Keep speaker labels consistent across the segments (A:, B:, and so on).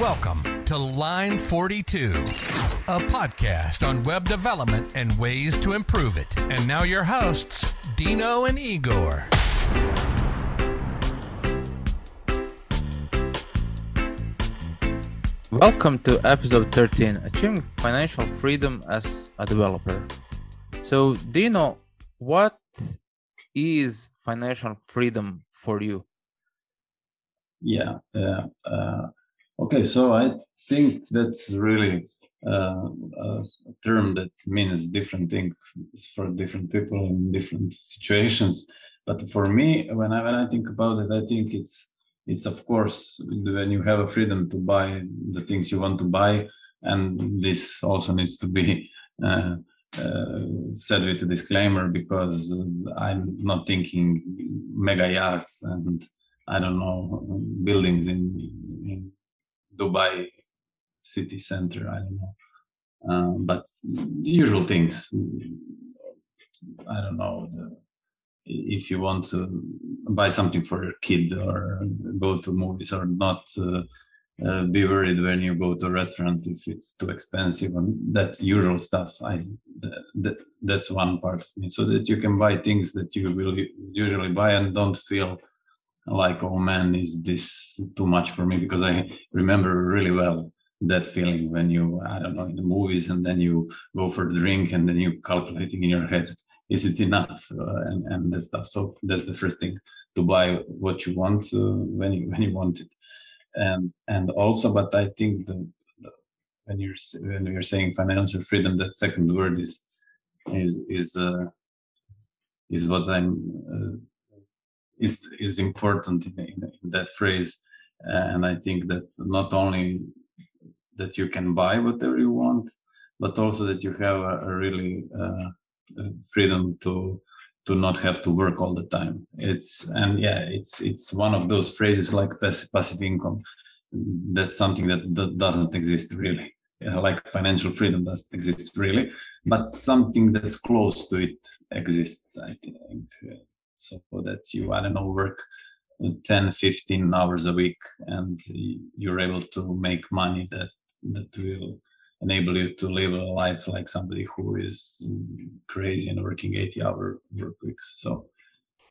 A: Welcome to Line 42, a podcast on web development and ways to improve it. And now your hosts, Dino and Igor.
B: Welcome to episode 13 Achieving Financial Freedom as a Developer. So, Dino, what is financial freedom for you?
C: Yeah, uh, uh, okay, so I think that's really uh, a term that means different things for different people in different situations. But for me, when I when I think about it, I think it's it's of course when you have a freedom to buy the things you want to buy and this also needs to be uh, uh, said with a disclaimer because i'm not thinking mega yachts and i don't know buildings in, in dubai city center i don't know. Uh, but the usual things i don't know the, if you want to buy something for your kid or go to movies or not uh, uh, be worried when you go to a restaurant if it's too expensive and that usual stuff. I that, that's one part of me. So that you can buy things that you will usually buy and don't feel like oh man is this too much for me? Because i remember really well that feeling when you i don't know in the movies and then you go for a drink and then you calculating in your head is it enough? Uh, and and that stuff. So that's the first thing to buy what you want uh, when you when you want it. And and also but i think the, the, when you're when you're saying financial freedom that second word is is is uh, is what i'm uh, is is important in, in, in that phrase. And i think that not only that you can buy whatever you want but also that you have a, a really uh, freedom to to not have to work all the time. It's and yeah it's it's one of those phrases like passive income. That's something that, that doesn't exist really. Like financial freedom doesn't exist really but something that's close to it exists i think so that you i don't know work uh, 10 15 hours a week and you're able to make money that that will enable you to live a life like somebody who is mm, crazy and working 80 hour work weeks. So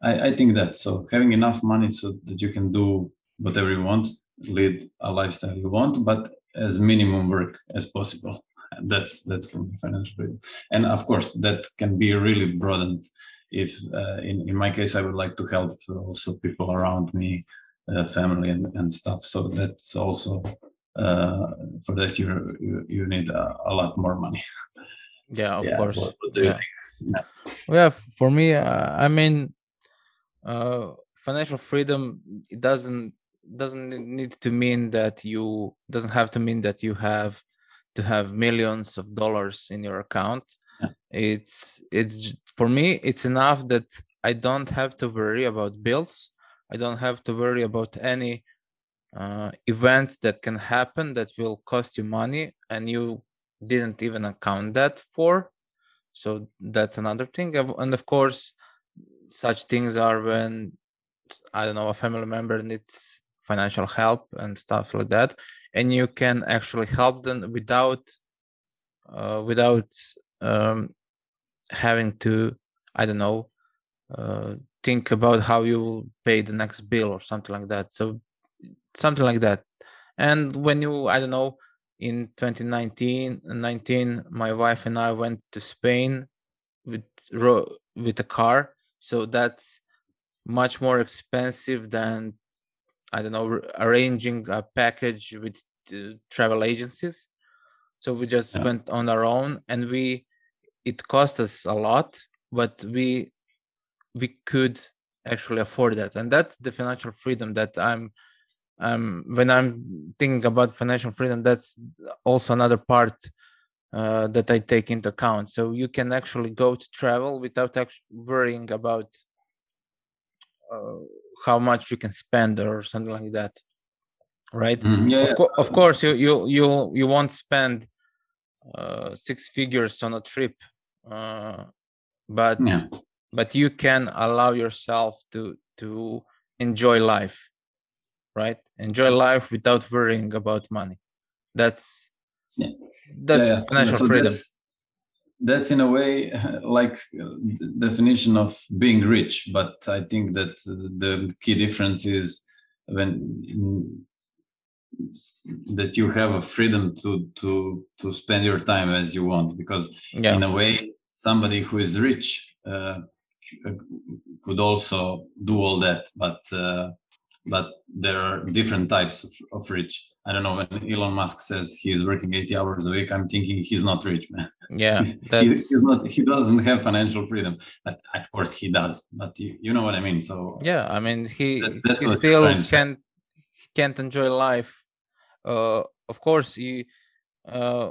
C: I, I, think that so having enough money so that you can do whatever you want lead a lifestyle you want but as minimum work as possible. That's that's from me financial freedom and of course that can be really broadened if uh, in, in my case i would like to help also people around me uh, family and, and stuff so that's also uh, for that you, you, you need a, a, lot more money.
B: Yeah, of yeah, course. What, what yeah. yeah. yeah. for me, uh, I mean, uh, financial freedom it doesn't doesn't need to mean that you doesn't have to mean that you have to have millions of dollars in your account. It's it's for me it's enough that I don't have to worry about bills. I don't have to worry about any uh, events that can happen that will cost you money and you didn't even account that for. So that's another thing. And of course such things are when i don't know a family member needs financial help and stuff like that. And you can actually help them without uh, without um, having to i don't know uh, think about how you will pay the next bill or something like that. So something like that. And when you i don't know in 2019 19 my wife and i went to spain with with a car. So that's much more expensive than i don't know arranging a package with uh, travel agencies. So we just yeah. went on our own and we it cost us a lot but we we could actually afford that and that's the financial freedom that i'm um, when I'm thinking about financial freedom, that's also another part uh, that I take into account. So you can actually go to travel without actually worrying about uh, how much you can spend or something like that, right?
C: Mm-hmm. Yeah,
B: of, co- of, course, you you you you won't spend uh, six figures on a trip, uh, but yeah. but you can allow yourself to to enjoy life right? Enjoy life without worrying about money. That's yeah. that's yeah, financial so freedom.
C: that's, that's, in a way like definition of being rich but i think that the key difference is when that you have a freedom to to to spend your time as you want because yeah. in a way somebody who is rich uh, could also do all that but uh, but there are different types of, of rich. I don't know when elon musk says he's working 80 hours a week i'm thinking he's not rich man.
B: Yeah
C: he, he's not he doesn't have financial freedom but of course he does but you, you know what i mean so
B: yeah i mean he that, he still can't can't enjoy life uh of course you uh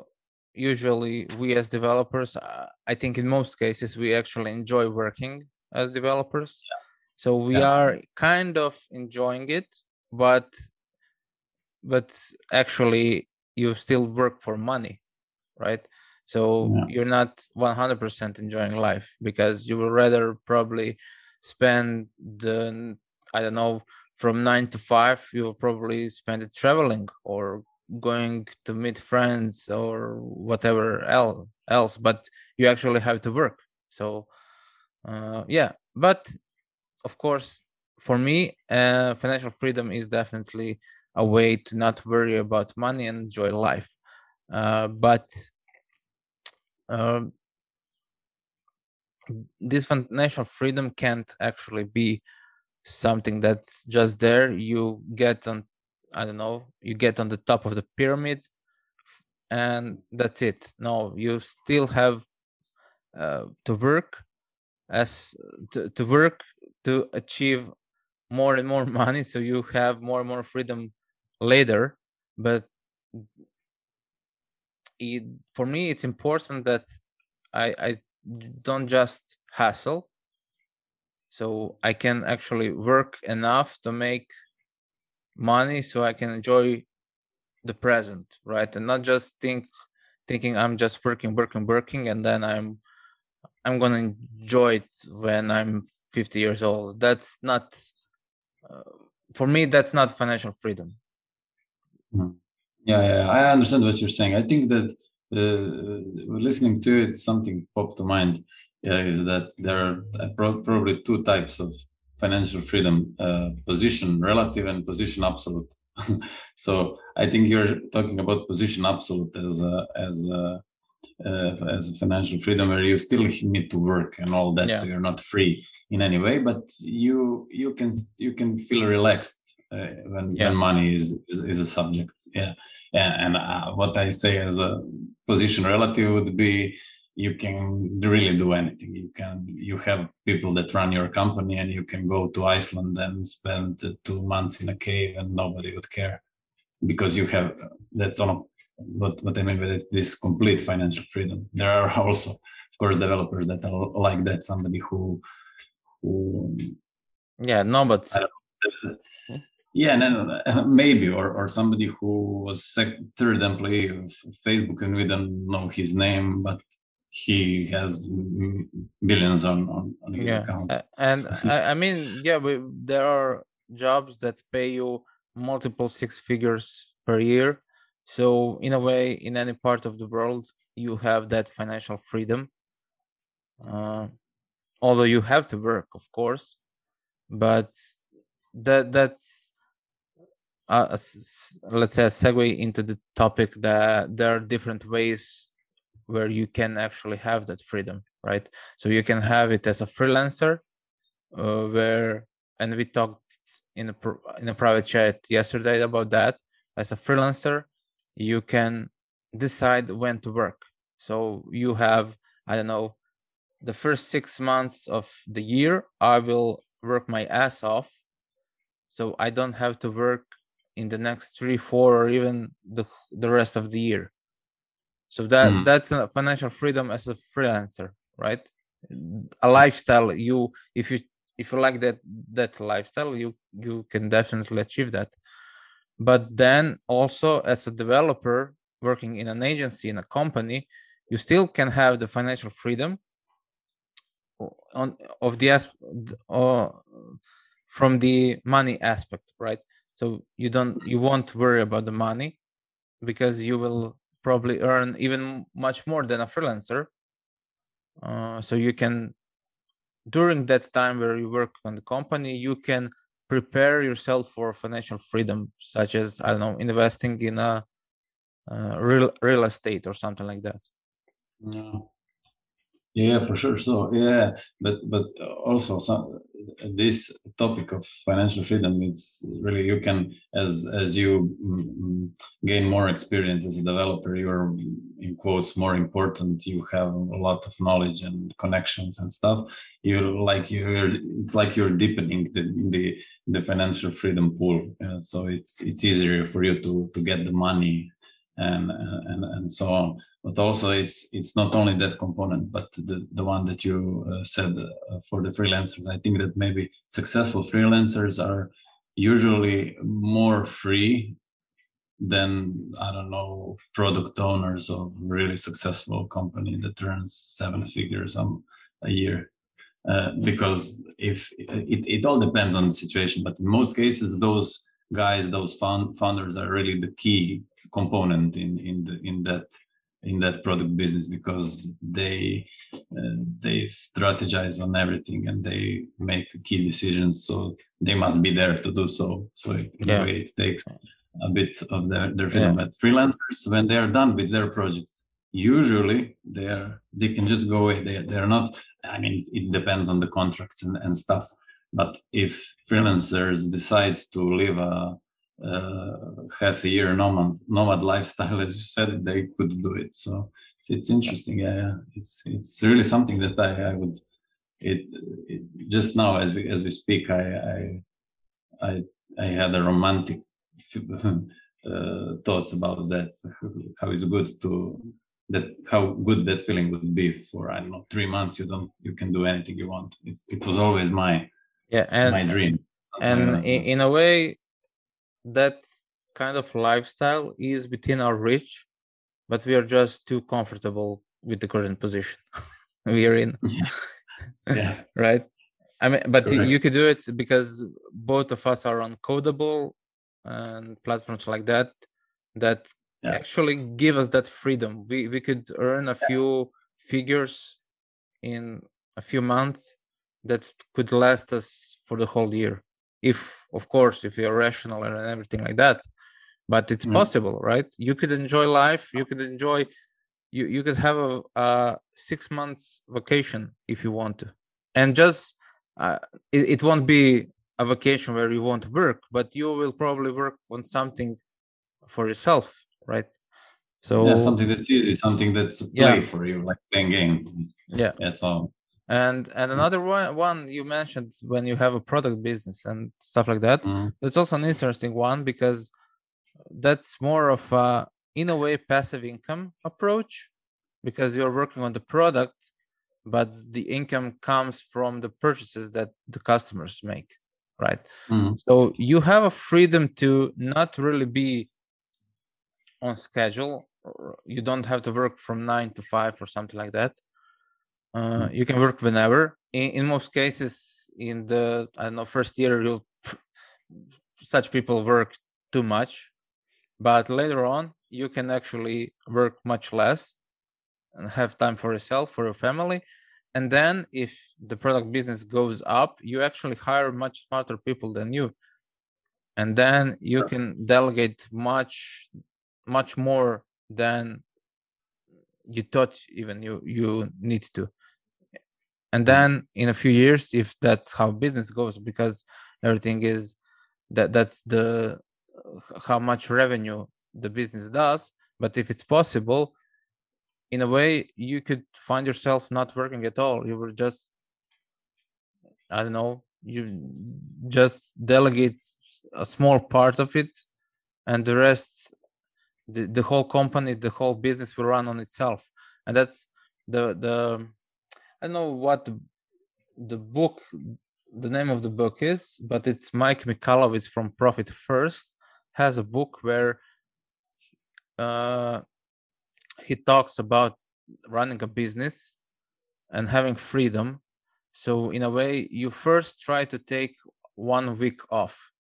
B: usually we as developers uh, i think in most cases we actually enjoy working as developers yeah so we yeah. are kind of enjoying it but but actually you still work for money right so yeah. you're not 100% enjoying life because you would rather probably spend the i don't know from 9 to 5 you will probably spend it traveling or going to meet friends or whatever else but you actually have to work so uh, yeah but of course, for me, uh, financial freedom is definitely a way to not worry about money and enjoy life. Uh, but uh, this financial freedom can't actually be something that's just there. You get on, I don't know, you get on the top of the pyramid, and that's it. No, you still have uh, to work as to, to work to achieve more and more money so you have more and more freedom later but it, for me it's important that i i don't just hustle so i can actually work enough to make money so i can enjoy the present right? And not just think thinking i'm just working working working and then i'm i'm gonna enjoy it when i'm 50 years old. That's not uh, for me that's not financial freedom.
C: Hmm. yeah, yeah i understand what you're saying. I think that uh, listening to it something popped to mind yeah, is that there are uh, probably two types of financial freedom uh, position relative and position absolute so i think you're talking about position absolute as a, as a, uh, as a financial freedom where you still need to work and all that yeah. so you're not free in any way but you you can you can feel relaxed uh, when, yeah. when money is, is, is a subject yeah and, and uh, what i say as a position relative would be you can really do anything you can you have people that run your company and you can go to iceland and spend two months in a cave and nobody would care because you have that's on what what I mean by this complete financial freedom. There are also, of course, developers that are like that. Somebody who, who
B: yeah, no, but
C: yeah, no, no, maybe, or or somebody who was sec- third employee of Facebook and we don't know his name, but he has billions on on, on his
B: yeah.
C: account.
B: And I, I mean, yeah, we, there are jobs that pay you multiple six figures per year so in a way, in any part of the world, you have that financial freedom. Uh, although you have to work, of course, but that that's uh, let's say a segue into the topic that there are different ways where you can actually have that freedom, right? So you can have it as a freelancer, uh, where and we talked in a in a private chat yesterday about that as a freelancer you can decide when to work. So you have, I don't know, the first six months of the year, I will work my ass off. So I don't have to work in the next three, four, or even the the rest of the year. So that hmm. that's a financial freedom as a freelancer, right? A lifestyle. You if you if you like that that lifestyle, you you can definitely achieve that but then also as a developer working in an agency in a company you still can have the financial freedom on of the uh, from the money aspect right so you don't you won't worry about the money because you will probably earn even much more than a freelancer uh, so you can during that time where you work on the company you can prepare yourself for financial freedom such as i don't know investing in a uh, real real estate or something like that
C: yeah. Yeah for sure so yeah but but also some this topic of financial freedom it's really you can as as you mm, gain more experience as a developer you're in quotes more important. You have a lot of knowledge and connections and stuff. You like you're it's like you're deepening the the, the financial freedom pool uh, so it's it's easier for you to to get the money and and and so on. But also it's it's not only that component but the the one that you uh, said uh, for the freelancers. I think that maybe successful freelancers are usually more free than i don't know product owners of really successful company that earns seven figures a year. Uh, because if it, it all depends on the situation. But in most cases those guys those found, founders are really the key component in in the in that in that product business because they uh, they strategize on everything and they make key decisions. So they must be there to do so. So it, yeah. it takes a bit of their, their freedom. Yeah. but freelancers when they are done with their projects usually they're they can just go away. They, they're not i mean it depends on the contracts and, and stuff. But if freelancers decides to leave a uh, half a year nomad nomad lifestyle, as you said, they could do it. So it's interesting. Yeah, yeah. it's it's really something that I, I would. It, it just now as we as we speak, I I I, I had a romantic uh, thoughts about that. How it's good to that how good that feeling would be for I don't know three months. You don't you can do anything you want. It, it was always my
B: yeah and
C: my dream.
B: And in, in a way, that kind of lifestyle is within our reach, but we are just too comfortable with the current position we are in.
C: Yeah. yeah.
B: right. I mean, but Correct. you could do it because both of us are on Codeable and platforms like that that yeah. actually give us that freedom. We we could earn a few figures in a few months that could last us for the whole year if of course if you're rational and everything like that but it's mm. possible right? You could enjoy life you could enjoy you you could have a, a six months vacation if you want to. And just uh, it, it won't be a vacation where you won't work but you will probably work on something for yourself right?
C: So yeah something that's easy something that's play yeah. for you like playing games.
B: Yeah.
C: That's all
B: and and mm. another one one you mentioned when you have a product business and stuff like that
C: mm.
B: that's also an interesting one because that's more of a in a way passive income approach because you're working on the product but the income comes from the purchases that the customers make right
C: mm.
B: so you have a freedom to not really be on schedule you don't have to work from 9 to 5 or something like that uh, you can work whenever. In, in most cases, in the I don't know first year, you'll such people work too much, but later on, you can actually work much less and have time for yourself, for your family. And then, if the product business goes up, you actually hire much smarter people than you, and then you can delegate much, much more than you thought even you you need to. And then in a few years if that's how business goes because everything is that that's the how much revenue the business does. But if it's possible in a way you could find yourself not working at all. You were just i don't know you just delegate a small part of it and the rest the, the whole company the whole business will run on itself and that's the the I don't know what the, book, the name of the book is, but it's Mike Michalowicz from Profit First has a book where uh, he talks about running a business and having freedom. So in a way, you first try to take one week off,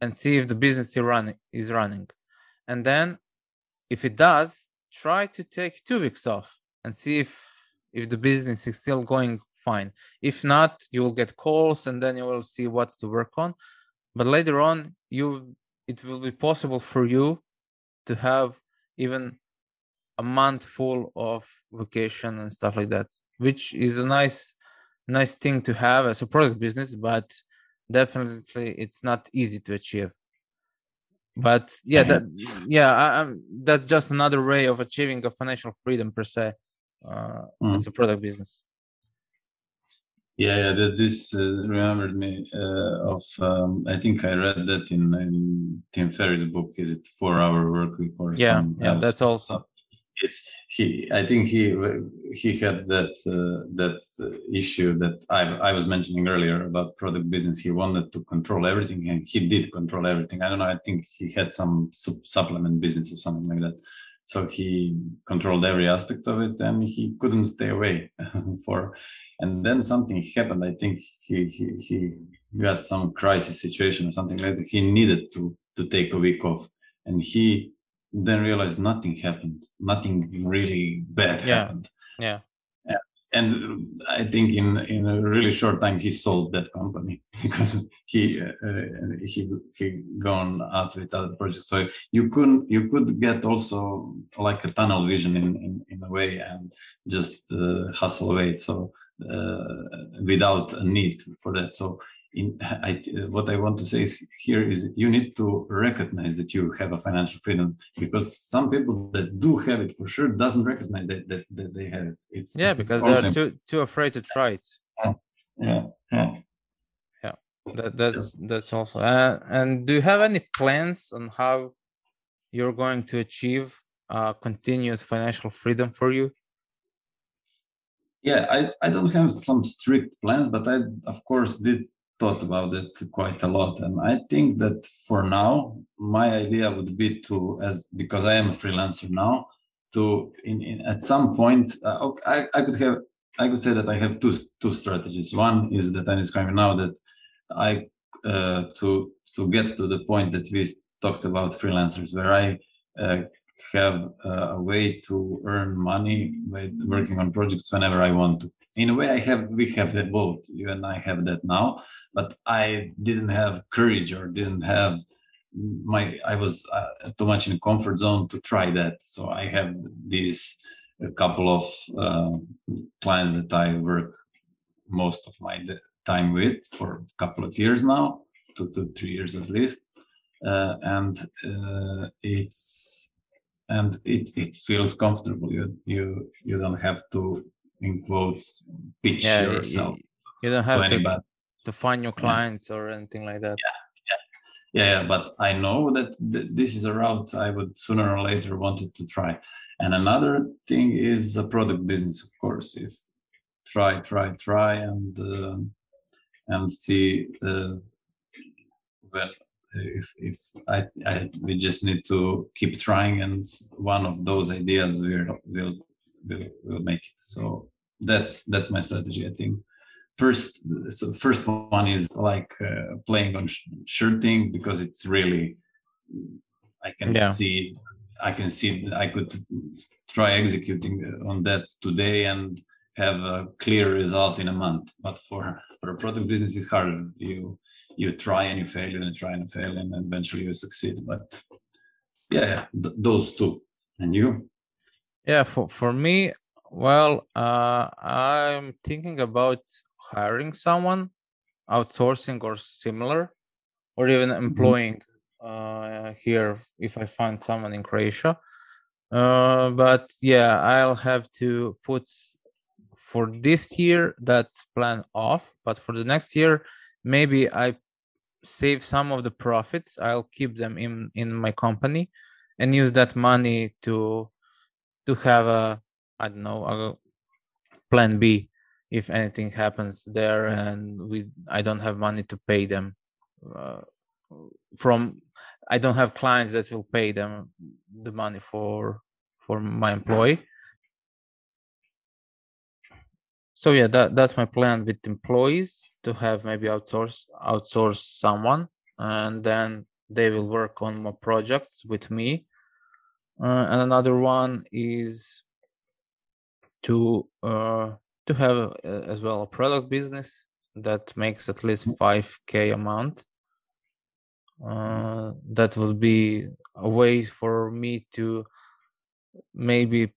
B: and see if the business you run is running and then if it does try to take two weeks off and see if if the business is still going fine. If not you will get calls and then you will see what to work on. But later on you it will be possible for you to have even a month full of vacation and stuff like that which is a nice nice thing to have as a product business but definitely it's not easy to achieve but yeah that yeah I, I, that's just another way of achieving a financial freedom per se uh, mm. as a product business
C: yeah, yeah that this uh, remembered me uh, of um, i think i read that in, in tim ferriss book is it four hour work week or
B: yeah yeah else? that's also
C: it's he i think he he had that uh, that issue that i i was mentioning earlier about product business. He wanted to control everything and he did control everything. I don't know i think he had some supplement business or something like that. So he controlled every aspect of it and he couldn't stay away for and then something happened. I think he he, he got some crisis situation or something like that. He needed to to take a week off and he then realized nothing happened. Nothing really bad
B: yeah.
C: happened
B: yeah
C: and I think in in a really short time he sold that company because he uh, he he gone out with other projects. So you couldn't you could get also like a tunnel vision in in, in a way and just uh, hustle away. So uh, without a need for that. So in I, what I want to say is here is you need to recognize that you have a financial freedom because some people that do have it for sure doesn't recognize that that, that they have it.
B: It's yeah because it's they're too too afraid to try it.
C: Yeah, yeah,
B: yeah. That that's that's also. Uh, and do you have any plans on how you're going to achieve uh, continuous financial freedom for you?
C: Yeah, I, I don't have some strict plans, but I of course did thought about it quite a lot and i think that for now my idea would be to as because i am a freelancer now to in, in at some point uh, I, I could have i could say that i have two two strategies. One is that i'm describing now that i uh, to to get to the point that we talked about freelancers where i uh, have uh, a way to earn money by working on projects whenever i want to. In a way i have we have that both. You and i have that now but i didn't have courage or didn't have my i was uh, too much in comfort zone to try that. So i have these a couple of uh, clients that i work most of my time with for a couple of years now two to three years at least. Uh, and uh, it's and it it feels comfortable you you you don't have to in quotes pitch yeah, yourself.
B: You, don't have to, to, to find your clients yeah. or anything like that.
C: Yeah, yeah, yeah. But I know that th- this is a route I would sooner or later wanted to try. And another thing is a product business, of course. If try, try, try, and uh, and see uh, well if if I, I we just need to keep trying and one of those ideas will will will, will make it. So that's that's my strategy i think. First so first one is like uh, playing on sh- thing because it's really i can yeah. see i can see i could try executing on that today and have a clear result in a month. But for for a product business it's harder. You you try and you fail and you try and fail and eventually you succeed but yeah th- those two and you
B: yeah for for me well, uh, I'm thinking about hiring someone, outsourcing or similar, or even mm-hmm. employing uh, here if I find someone in Croatia. Uh, but yeah, I'll have to put for this year that plan off. But for the next year, maybe I save some of the profits. I'll keep them in in my company and use that money to to have a I don't know, a plan B if anything happens there and we I don't have money to pay them uh, from I don't have clients that will pay them the money for for my employee. So yeah, that that's my plan with employees to have maybe outsource outsource someone and then they will work on more projects with me. Uh, and another one is to uh, to have uh, as well a product business that makes at least 5k a month uh, that would be a way for me to maybe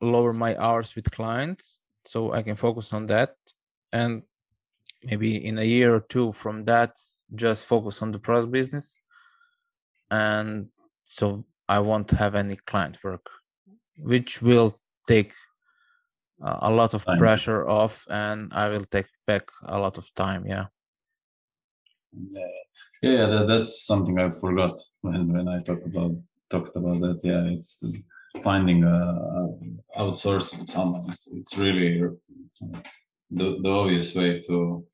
B: lower my hours with clients so i can focus on that. And maybe in a year or two from that just focus on the product business. And so i won't have any client work which will take a lot of time. pressure off and i will take back a lot of time yeah.
C: Yeah yeah that, that's something i forgot when when i talked about talked about that yeah it's finding a, outsourcing someone it's, it's really the, the obvious way to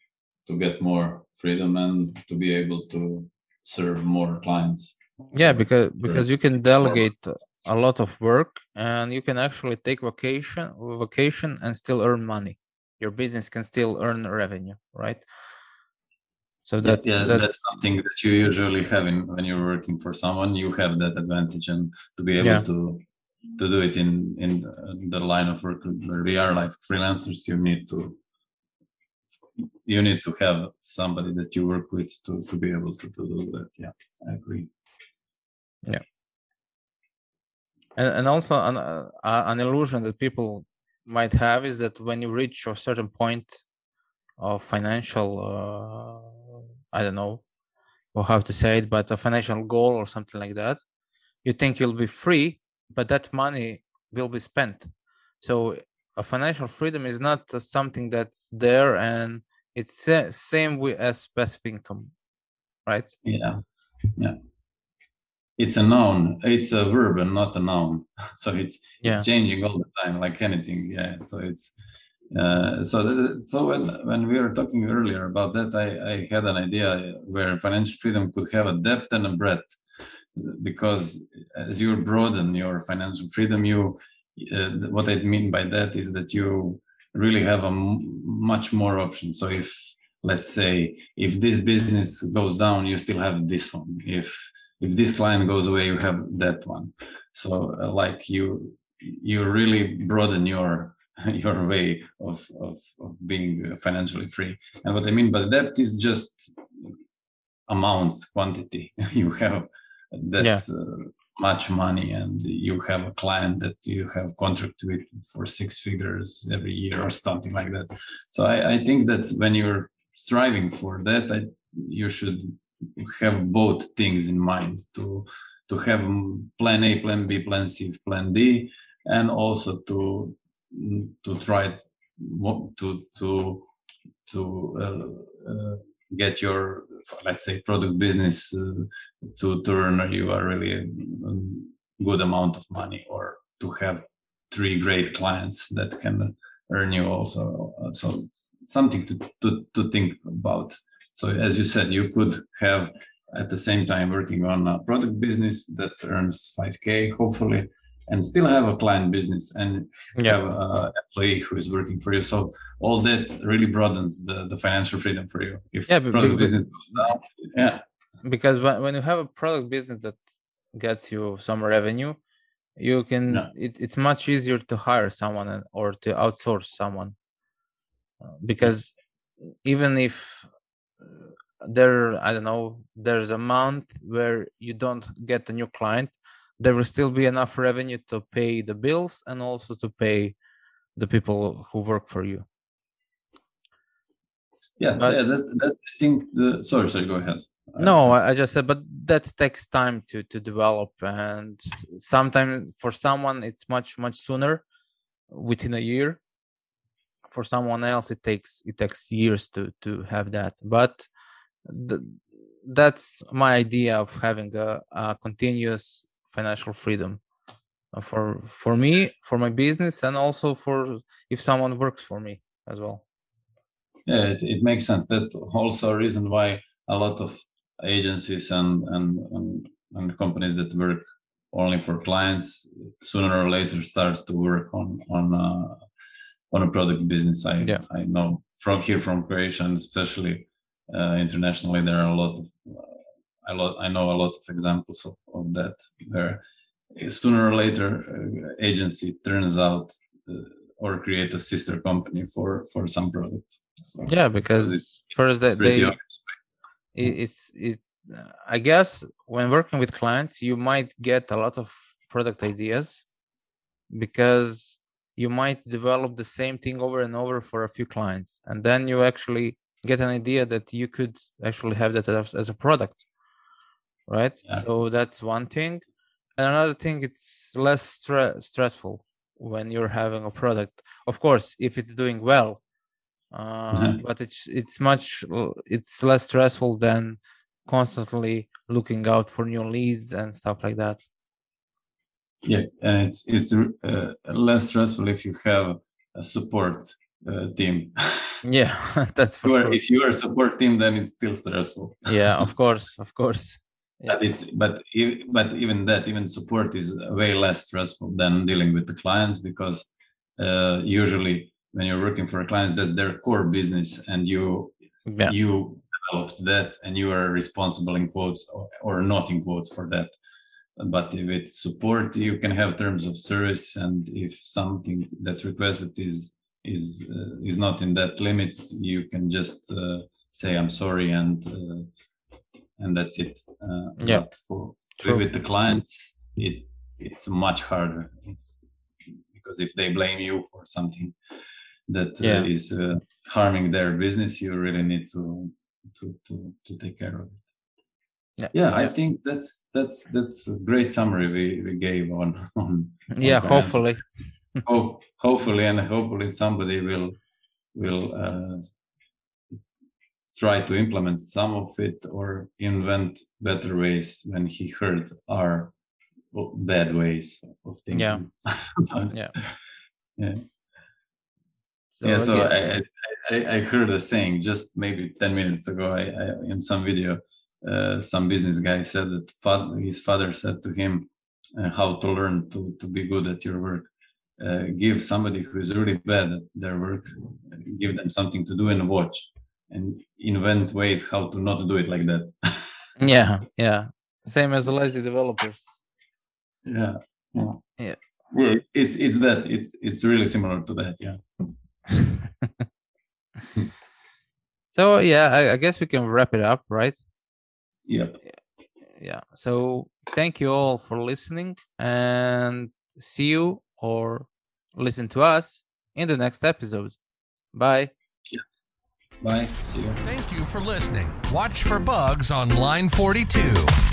C: to get more freedom and to be able to serve more clients.
B: Yeah because because you can delegate a lot of work and you can actually take vacation vacation and still earn money. Your business can still earn revenue right?
C: So that's, yeah, that's, that's something that you usually have in when you're working for someone you have that advantage and to be able yeah. to to do it in in the line of work where we are. Like freelancers you need to you need to have somebody that you work with to to be able to, to do that. Yeah i agree.
B: Yeah. And, and also an, uh, an illusion that people might have is that when you reach a certain point of financial uh, i don't know or how to say it but a financial goal or something like that you think you'll be free but that money will be spent. So a financial freedom is not something that's there and it's same with as passive income right?
C: Yeah yeah. It's a noun it's a verb and not a noun. So it's yeah. it's changing all the time like anything yeah. So it's uh, so so when when we were talking earlier about that I, I had an idea where financial freedom could have a depth and a breadth because as you broaden your financial freedom you uh, what i mean by that is that you really have a m- much more options so if let's say if this business goes down you still have this one. If if this client goes away you have that one. So uh, like you you really broaden your your way of, of of being financially free. And what i mean by that is just amounts quantity you have that yeah. uh, much money and you have a client that you have contract with for six figures every year or something like that so i, I think that when you're striving for that I, you should have both things in mind to to have plan A, plan B, plan C, plan D, and also to to try to to to uh, uh, get your let's say product business uh, to turn you a really a good amount of money or to have three great clients that can earn you also. So something to, to, to think about. So as you said, you could have at the same time working on a product business that earns 5k hopefully and still have a client business and yeah. have an employee who is working for you so all that really broadens the, the financial freedom for you if yeah, product business goes down yeah
B: because when, when you have a product business that gets you some revenue you can no. it, it's much easier to hire someone or to outsource someone uh, because even if there i don't know there's a month where you don't get a new client there will still be enough revenue to pay the bills and also to pay the people who work for you.
C: Yeah but, yeah that's that's i think the sorry sorry go ahead.
B: Uh, no i just said but that takes time to to develop and sometimes for someone it's much much sooner within a year. For someone else it takes it takes years to to have that but the, that's my idea of having a, a continuous financial freedom uh, for for me for my business and also for if someone works for me as well
C: yeah it, it makes sense that's also a reason why a lot of agencies and and and, and companies that work only for clients sooner or later starts to work on on uh, on a product business. I yeah. I know from here from Croatia, and especially uh, internationally, there are a lot of I, lo- I know a lot of examples of, of that where sooner or later uh, agency turns out uh, or create a sister company for for some product.
B: So, yeah, because it's, first that they, it's it. I guess when working with clients, you might get a lot of product ideas because you might develop the same thing over and over for a few clients, and then you actually get an idea that you could actually have that as, as a product, right? Yeah. So that's one thing and another thing it's less stre- stressful when you're having a product of course if it's doing well uh, mm-hmm. but it's it's much it's less stressful than constantly looking out for new leads and stuff like that
C: yeah and it's it's uh, less stressful if you have a support uh, team
B: yeah that's for
C: sure.
B: sure.
C: if you are a support team then it's still stressful
B: yeah of course of course
C: yeah. but it's but but even that even support is way less stressful than dealing with the clients because uh, usually when you're working for a client that's their core business and you yeah. you developed that and you are responsible in quotes or, or not in quotes for that but if it's support you can have terms of service and if something that's requested is is uh, is not in that limits you can just uh, say i'm sorry and uh, and that's it. Uh,
B: yeah.
C: For True. with the clients, it's it's much harder. It's because if they blame you for something that uh, yeah. is uh, harming their business, you really need to to to to take care of it. Yeah. yeah, I think that's that's that's a great summary we, we gave on on.
B: Yeah, on hopefully.
C: oh, hopefully, and hopefully somebody will will uh, try to implement some of it or invent better ways when he heard our bad ways of thinking.
B: Yeah. yeah.
C: Yeah. So, yeah. So I, I, I heard a saying just maybe 10 minutes ago I, I in some video, uh, some business guy said that father, his father said to him uh, how to learn to, to be good at your work. Uh, give somebody who is really bad at their work, give them something to do and watch and invent ways how to not do it like that.
B: yeah, yeah. Same as the lazy developers.
C: Yeah. Yeah.
B: Yeah.
C: Yeah, it's, it's it's that. It's it's really similar to that, yeah.
B: so yeah, I, I, guess we can wrap it up, right?
C: Yep.
B: Yeah. yeah. So thank you all for listening and see you or listen to us in the next episode. Bye.
C: Bye. See you.
A: Thank you for listening. Watch for bugs on line 42.